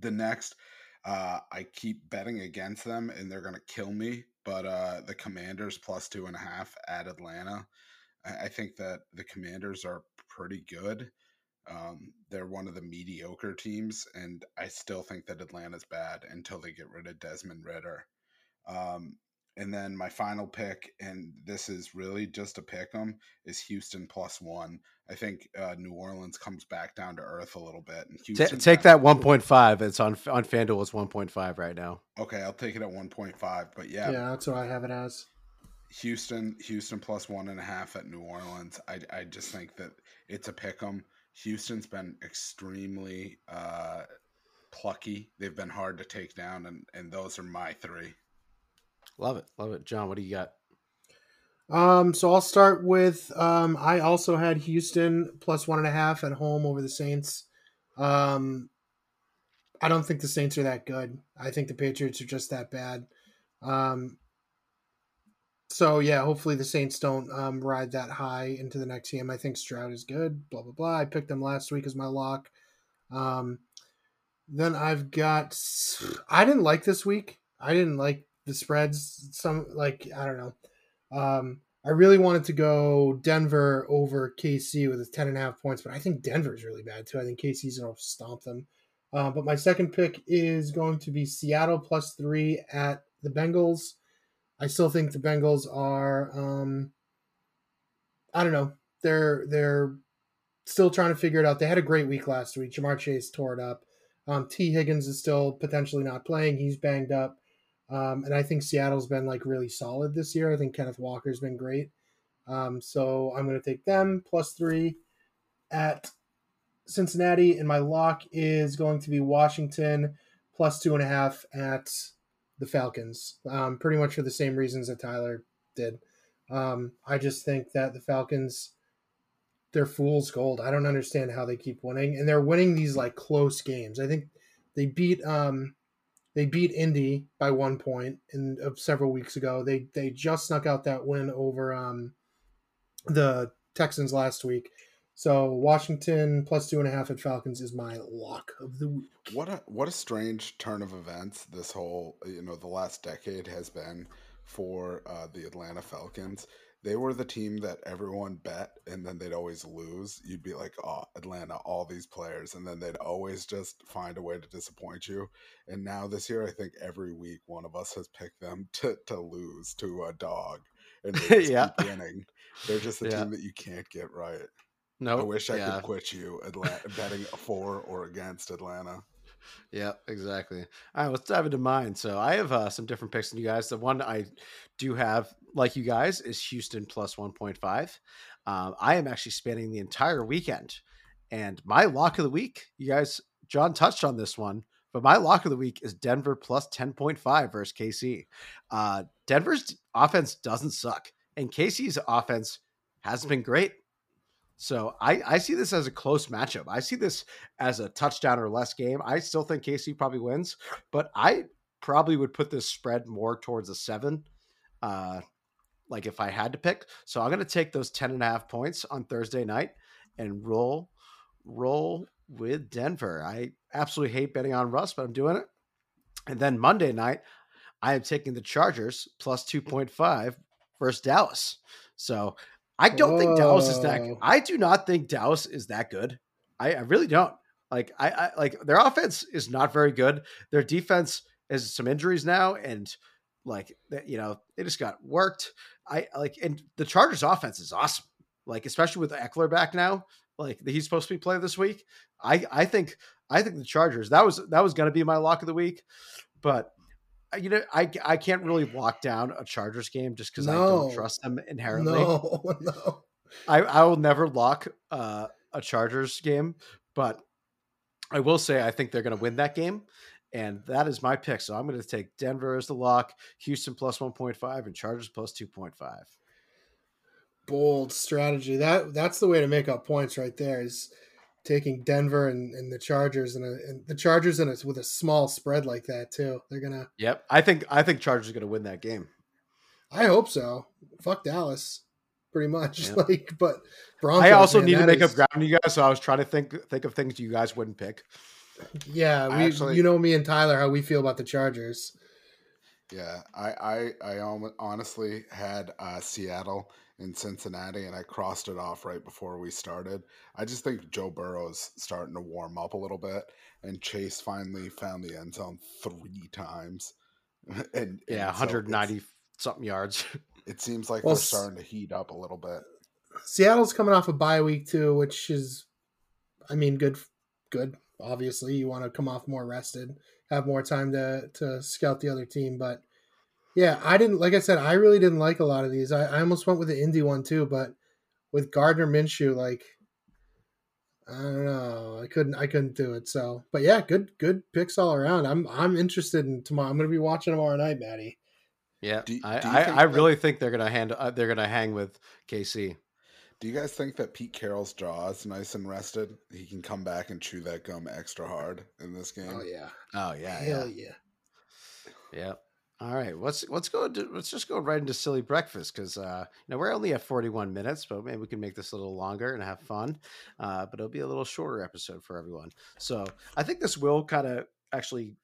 The next, uh, I keep betting against them, and they're going to kill me. But uh, the Commanders plus two and a half at Atlanta. I, I think that the Commanders are pretty good. Um, they're one of the mediocre teams, and I still think that Atlanta's bad until they get rid of Desmond Ridder. Um, and then my final pick, and this is really just a pick 'em, is Houston plus one. I think uh, New Orleans comes back down to earth a little bit. And Houston take that one point five. It's on on FanDuel. It's one point five right now. Okay, I'll take it at one point five. But yeah, yeah, that's what I have it as. Houston, Houston plus one and a half at New Orleans. I, I just think that it's a pick 'em. Houston's been extremely uh, plucky. They've been hard to take down, and and those are my three. Love it, love it, John. What do you got? Um, so I'll start with um, I also had Houston plus one and a half at home over the Saints. Um, I don't think the Saints are that good. I think the Patriots are just that bad. Um, so yeah, hopefully the Saints don't um, ride that high into the next game. I think Stroud is good. Blah blah blah. I picked them last week as my lock. Um, then I've got. I didn't like this week. I didn't like the spreads. Some like I don't know. Um, I really wanted to go Denver over KC with a ten and a half points, but I think Denver's really bad too. I think KC's gonna stomp them. Uh, but my second pick is going to be Seattle plus three at the Bengals. I still think the Bengals are. Um, I don't know. They're they're still trying to figure it out. They had a great week last week. Ja'Marr Chase tore it up. Um, Tee Higgins is still potentially not playing. He's banged up. Um, and I think Seattle's been like really solid this year. I think Kenneth Walker's been great. Um, so I'm going to take them plus three at Cincinnati. And my lock is going to be Washington plus two and a half at the Falcons. Um, pretty much for the same reasons that Tyler did. Um, I just think that the Falcons, they're fool's gold. I don't understand how they keep winning. And they're winning these like close games. I think they beat. Um, they beat Indy by one point in uh, several weeks ago. They they just snuck out that win over um, the Texans last week. So Washington plus two and a half at Falcons is my lock of the week. What a what a strange turn of events this whole you know the last decade has been for uh, the Atlanta Falcons they were the team that everyone bet and then they'd always lose. You'd be like, oh, Atlanta, all these players. And then they'd always just find a way to disappoint you. And now this year, I think every week one of us has picked them to, to lose to a dog. And they yeah. winning. They're just the yeah. team that you can't get right. No, nope. I wish I yeah. could quit you Atlanta, betting for or against Atlanta. Yeah, exactly. All right, let's dive into mine. So I have uh, some different picks than you guys. The one I do have, like you guys, is Houston plus 1.5. Um, I am actually spending the entire weekend. And my lock of the week, you guys, John touched on this one, but my lock of the week is Denver plus 10.5 versus KC. Uh, Denver's offense doesn't suck, and KC's offense hasn't been great. So I, I see this as a close matchup. I see this as a touchdown or less game. I still think KC probably wins, but I probably would put this spread more towards a seven. Uh, like if I had to pick. So I'm going to take those 10 and a half points on Thursday night and roll, roll with Denver. I absolutely hate betting on Russ, but I'm doing it. And then Monday night, I am taking the Chargers plus 2.5 versus Dallas. So I don't Whoa. think Dallas is that. I do not think Dallas is that good. I, I really don't. Like I, I like their offense is not very good. Their defense has some injuries now, and like you know they just got worked. I like and the Chargers offense is awesome. Like especially with Ekeler back now, like he's supposed to be playing this week. I I think I think the Chargers that was that was going to be my lock of the week, but you know I I can't really lock down a Chargers game just because no. I don't trust them inherently. No, no. I I will never lock uh, a Chargers game, but I will say I think they're going to win that game. And that is my pick. So I'm going to take Denver as the lock, Houston plus 1.5, and Chargers plus 2.5. Bold strategy. That that's the way to make up points right there. Is taking Denver and, and the Chargers and, a, and the Chargers and it's with a small spread like that too. They're gonna. Yep, I think I think Chargers are gonna win that game. I hope so. Fuck Dallas, pretty much. Yep. Like, but Broncos, I also man, need to make is... up ground, you guys. So I was trying to think think of things you guys wouldn't pick. Yeah, we actually, you know me and Tyler how we feel about the Chargers. Yeah, I I, I honestly had uh, Seattle in Cincinnati, and I crossed it off right before we started. I just think Joe Burrow's starting to warm up a little bit, and Chase finally found the end zone three times. and, and yeah, 190 so something yards. It seems like well, they're starting to heat up a little bit. Seattle's coming off a bye week too, which is, I mean, good, good. Obviously, you want to come off more rested, have more time to to scout the other team. But yeah, I didn't like I said, I really didn't like a lot of these. I, I almost went with the Indy one too, but with Gardner Minshew, like I don't know, I couldn't I couldn't do it. So, but yeah, good good picks all around. I'm I'm interested in tomorrow. I'm going to be watching tomorrow night, Maddie. Yeah, do, I, do I, I really think they're gonna hand uh, they're gonna hang with KC. Do you guys think that Pete Carroll's jaw is nice and rested? He can come back and chew that gum extra hard in this game. Oh yeah. Oh yeah. Hell yeah. Yeah. yeah. All right, let's let's go. Let's just go right into silly breakfast because uh, we're only at forty one minutes, but maybe we can make this a little longer and have fun. Uh, but it'll be a little shorter episode for everyone. So I think this will kind of actually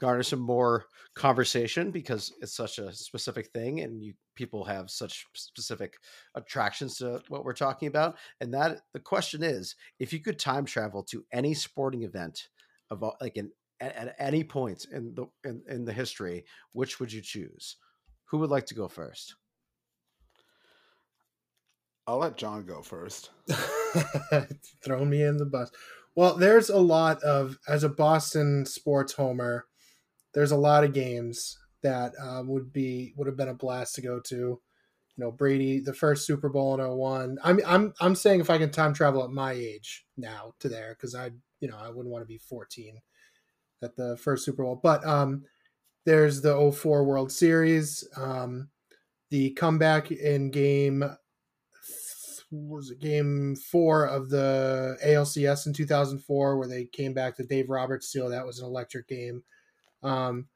garner some more conversation because it's such a specific thing and you people have such specific attractions to what we're talking about and that the question is if you could time travel to any sporting event of all, like in at, at any point in the in, in the history which would you choose? Who would like to go first? I'll let john go first. Throw me in the bus. Well there's a lot of as a boston sports homer there's a lot of games that um, would be would have been a blast to go to. You know, Brady, the first Super Bowl in 01. I'm I'm I'm saying if I can time travel at my age now to there because I you know I wouldn't want to be 14 at the first Super Bowl. But um, there's the 04 World Series, um, the comeback in game was it game four of the ALCS in 2004 where they came back to Dave Roberts seal. That was an electric game. Um,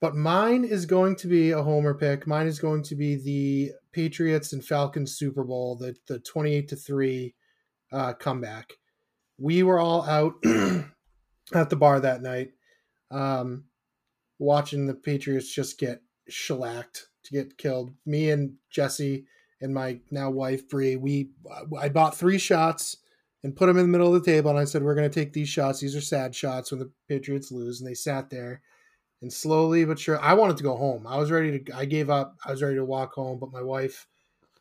but mine is going to be a homer pick. Mine is going to be the Patriots and Falcons Super Bowl, the the 28 to 3 uh, comeback. We were all out at the bar that night um, watching the Patriots just get shellacked to get killed. Me and Jesse and my now wife Bree, we I bought three shots and put them in the middle of the table. And I said, We're going to take these shots. These are sad shots when the Patriots lose. And they sat there. And slowly but sure, I wanted to go home. I was ready to, I gave up. I was ready to walk home. But my wife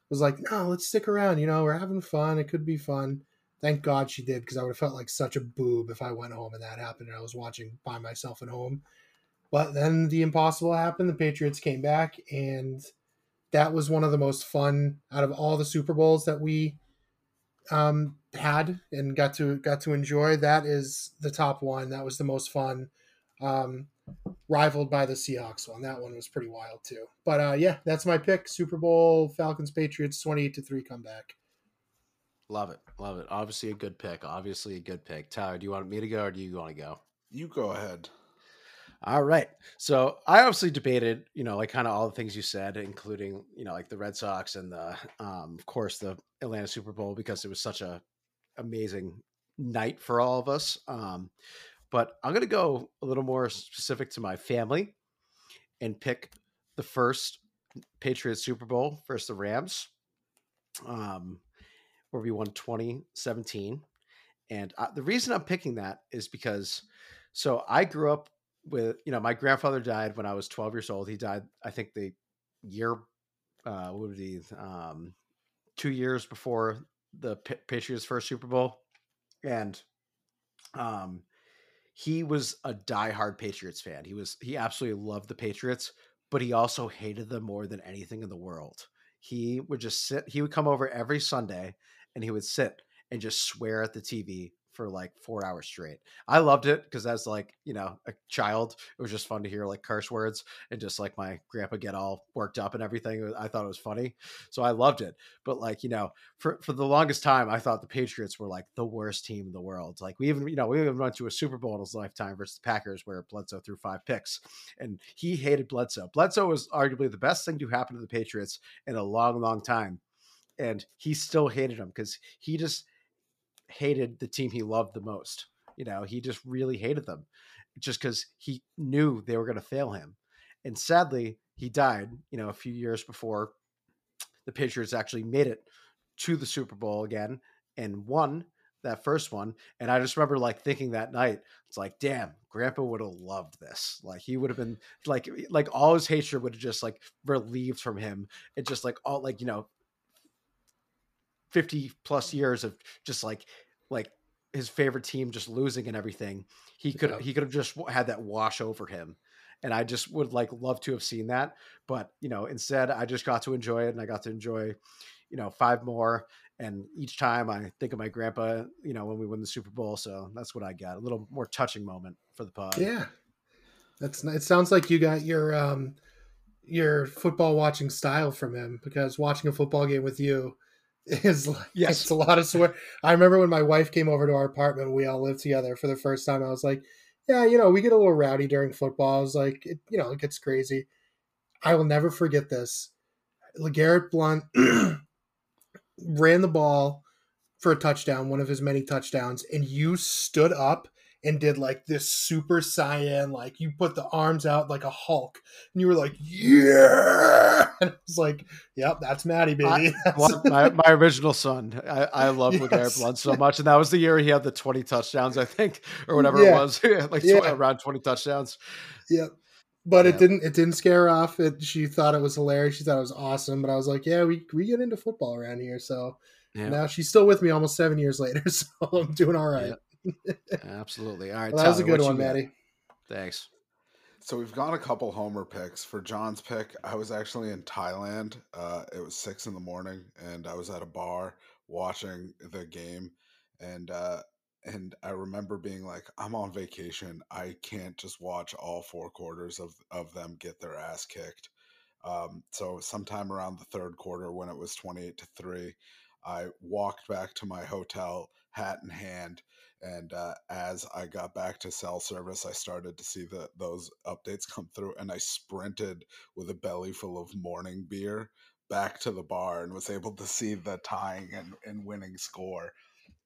was like, No, let's stick around. You know, we're having fun. It could be fun. Thank God she did because I would have felt like such a boob if I went home and that happened and I was watching by myself at home. But then the impossible happened. The Patriots came back, and that was one of the most fun out of all the Super Bowls that we um, had and got to got to enjoy. That is the top one. That was the most fun. Um, rivaled by the Seahawks one. That one was pretty wild too. But uh, yeah, that's my pick. Super Bowl Falcons Patriots twenty eight to three comeback. Love it, love it. Obviously a good pick. Obviously a good pick. Tyler, do you want me to go or do you want to go? You go ahead. All right. So I obviously debated, you know, like kind of all the things you said, including, you know, like the Red Sox and the, um, of course, the Atlanta Super Bowl because it was such a amazing night for all of us. Um, but I'm going to go a little more specific to my family and pick the first Patriots Super Bowl versus the Rams, um, where we won 2017. And uh, the reason I'm picking that is because, so I grew up with, you know, my grandfather died when I was 12 years old. He died, I think, the year, uh, what would be, um, two years before the P- Patriots' first Super Bowl, and um, he was a diehard Patriots fan. He was he absolutely loved the Patriots, but he also hated them more than anything in the world. He would just sit. He would come over every Sunday, and he would sit and just swear at the TV for like four hours straight. I loved it because as like, you know, a child, it was just fun to hear like curse words and just like my grandpa get all worked up and everything. I thought it was funny. So I loved it. But like, you know, for, for the longest time, I thought the Patriots were like the worst team in the world. Like we even, you know, we even went to a Super Bowl in his lifetime versus the Packers where Bledsoe threw five picks and he hated Bledsoe. Bledsoe was arguably the best thing to happen to the Patriots in a long, long time. And he still hated him because he just hated the team he loved the most. You know, he just really hated them just because he knew they were going to fail him. And sadly, he died, you know, a few years before the Patriots actually made it to the Super Bowl again and won that first one. And I just remember like thinking that night, it's like, damn, grandpa would have loved this. Like he would have been like, like all his hatred would have just like relieved from him. It just like all like, you know, 50 plus years of just like like his favorite team just losing and everything he could yeah. he could have just had that wash over him and i just would like love to have seen that but you know instead i just got to enjoy it and i got to enjoy you know five more and each time i think of my grandpa you know when we win the super bowl so that's what i got a little more touching moment for the pod yeah that's it sounds like you got your um your football watching style from him because watching a football game with you is like, yes, it's a lot of swear. I remember when my wife came over to our apartment, we all lived together for the first time. I was like, yeah, you know, we get a little rowdy during football. I was like, it, you know, it gets crazy. I will never forget this. LeGarrette Blunt ran the ball for a touchdown, one of his many touchdowns, and you stood up and did like this Super Saiyan, like you put the arms out like a Hulk, and you were like, "Yeah!" And I was like, "Yep, that's Maddie, baby." I, my, my original son. I, I love yes. LeGarrette Blunt so much, and that was the year he had the twenty touchdowns, I think, or whatever yeah. it was, like yeah. around twenty touchdowns. Yep. But yeah. it didn't. It didn't scare her off. It, she thought it was hilarious. She thought it was awesome. But I was like, "Yeah, we we get into football around here." So yeah. now she's still with me almost seven years later. So I'm doing all right. Absolutely. All right. Well, that was a good one, Maddie. Thanks. So we've got a couple homer picks. For John's pick, I was actually in Thailand. Uh, it was six in the morning, and I was at a bar watching the game, and uh, and I remember being like, "I'm on vacation. I can't just watch all four quarters of of them get their ass kicked." Um, so sometime around the third quarter, when it was twenty eight to three, I walked back to my hotel, hat in hand, and uh, as I got back to cell service, I started to see the those updates come through, and I sprinted with a belly full of morning beer back to the bar and was able to see the tying and, and winning score.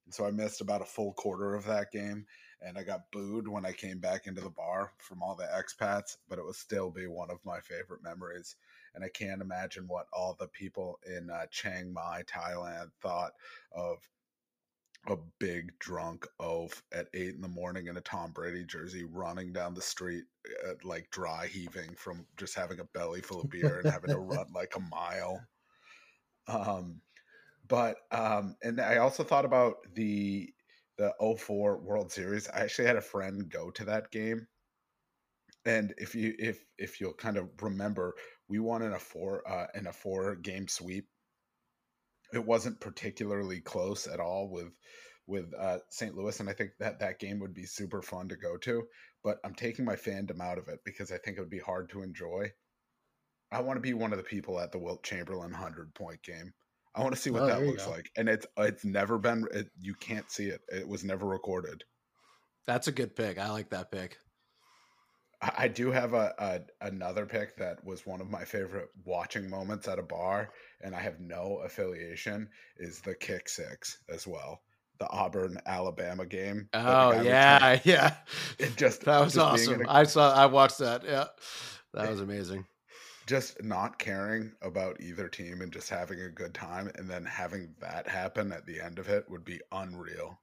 So I missed about a full quarter of that game, and I got booed when I came back into the bar from all the expats. But it will still be one of my favorite memories, and I can't imagine what all the people in uh, Chiang Mai, Thailand, thought of a big drunk oaf at eight in the morning in a Tom Brady jersey running down the street, uh, like dry heaving from just having a belly full of beer and having to run like a mile. Um, but um, and I also thought about the the 04 World Series. I actually had a friend go to that game. And if you if if you'll kind of remember, we won in a four uh, in a four game sweep it wasn't particularly close at all with with uh, St. Louis, and I think that that game would be super fun to go to. But I'm taking my fandom out of it because I think it would be hard to enjoy. I want to be one of the people at the Wilt Chamberlain hundred point game. I want to see what oh, that looks like, and it's it's never been. It, you can't see it. It was never recorded. That's a good pick. I like that pick. I do have a, a, another pick that was one of my favorite watching moments at a bar, and I have no affiliation. Is the kick six as well, the Auburn Alabama game. Oh yeah, yeah. It just that was just awesome. A, I saw. I watched that. Yeah, that eh, was amazing. Just not caring about either team and just having a good time, and then having that happen at the end of it would be unreal.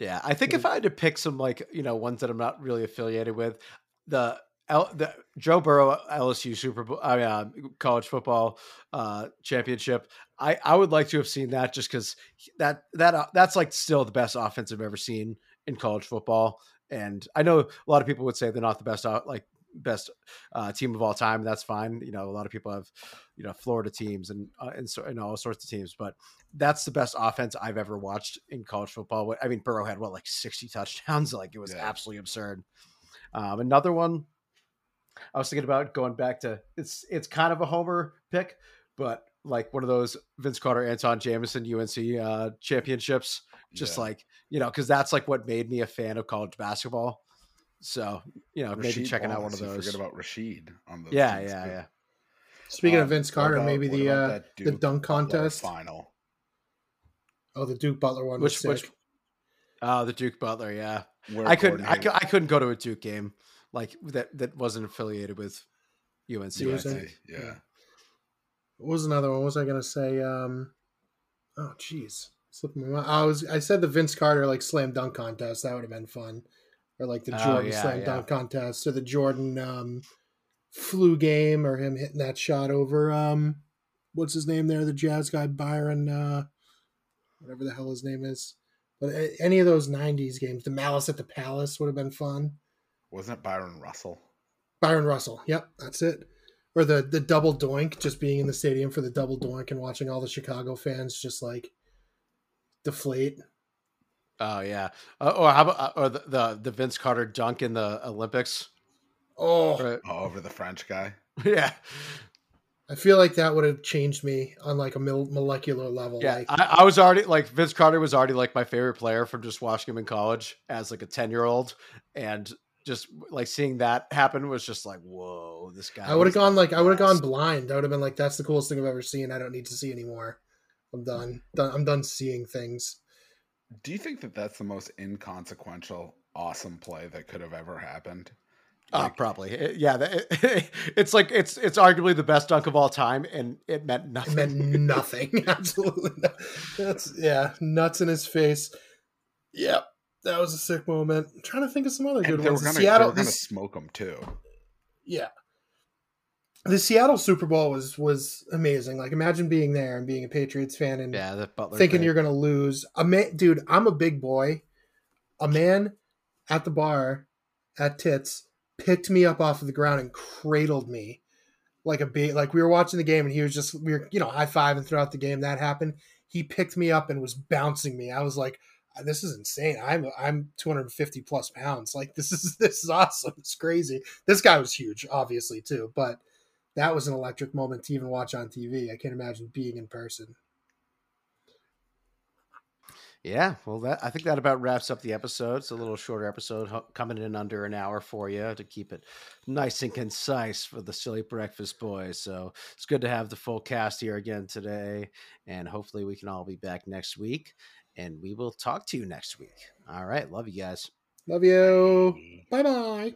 Yeah, I think if I had to pick some like you know ones that I'm not really affiliated with, the L, the Joe Burrow LSU Super Bowl, I mean, uh, college football uh, championship. I I would like to have seen that just because that that uh, that's like still the best offense I've ever seen in college football. And I know a lot of people would say they're not the best uh, like best uh, team of all time. That's fine. You know, a lot of people have, you know, Florida teams and uh, and, so, and all sorts of teams, but that's the best offense I've ever watched in college football. I mean, Burrow had what like sixty touchdowns. Like it was yeah. absolutely absurd. Um, another one I was thinking about going back to it's it's kind of a homer pick, but like one of those Vince Carter, Antawn Jamison UNC uh, championships. Just yeah. like you know, because that's like what made me a fan of college basketball. So you know, Rasheed maybe checking out one of those. Forget about Rasheed on the yeah, yeah, yeah. Speaking um, of Vince Carter, about, maybe the uh, the dunk contest final. Oh, the Duke Butler one. Which which? Oh, the Duke Butler. Yeah, Where I couldn't. I, I couldn't go to a Duke game like that that wasn't affiliated with UNC. UNC yeah. What was another one? What was I gonna say? Um, oh, jeez, slipping my mind. I was I said the Vince Carter like slam dunk contest. That would have been fun or like the oh, Jordan oh, yeah, slam yeah. dunk contest or the Jordan um, flu game or him hitting that shot over um, what's his name there, the jazz guy Byron, uh, whatever the hell his name is. But any of those '90s games, the Malice at the Palace would have been fun. Wasn't it Byron Russell? Byron Russell. Yep, that's it. Or the the double doink, just being in the stadium for the double doink and watching all the Chicago fans just like deflate. Oh yeah. Uh, or how about uh, or the, the, the Vince Carter dunk in the Olympics? Oh, right. oh over the French guy. yeah. I feel like that would have changed me on like a molecular level. Yeah, like, I, I, was already like Vince Carter was already like my favorite player from just watching him in college as like a ten year old, and just like seeing that happen was just like, whoa, this guy. I would have gone like I would have gone blind. I would have been like, that's the coolest thing I've ever seen. I don't need to see anymore. I'm done. I'm done seeing things. Do you think that that's the most inconsequential, awesome play that could have ever happened? Uh, like, uh, probably, it, yeah. It, it's like it's it's arguably the best dunk of all time, and it meant nothing. It meant nothing. Absolutely, not. that's yeah, nuts in his face. Yep, that was a sick moment. I'm trying to think of some other good ones. Gonna, Seattle, they were going to smoke them too. Yeah, the Seattle Super Bowl was was amazing. Like imagine being there and being a Patriots fan and yeah, thinking you're gonna lose. A man, dude, I'm a big boy. A man at the bar at Tits picked me up off of the ground and cradled me like a big like we were watching the game and he was just we were you know high five and throughout the game that happened. He picked me up and was bouncing me. I was like, this is insane. I'm I'm 250 plus pounds. Like this is this is awesome. It's crazy. This guy was huge, obviously too, but that was an electric moment to even watch on TV. I can't imagine being in person. Yeah, well, that I think that about wraps up the episode. It's a little shorter episode, coming in under an hour for you to keep it nice and concise for the silly breakfast boys. So it's good to have the full cast here again today, and hopefully we can all be back next week. And we will talk to you next week. All right, love you guys. Love you. Bye bye.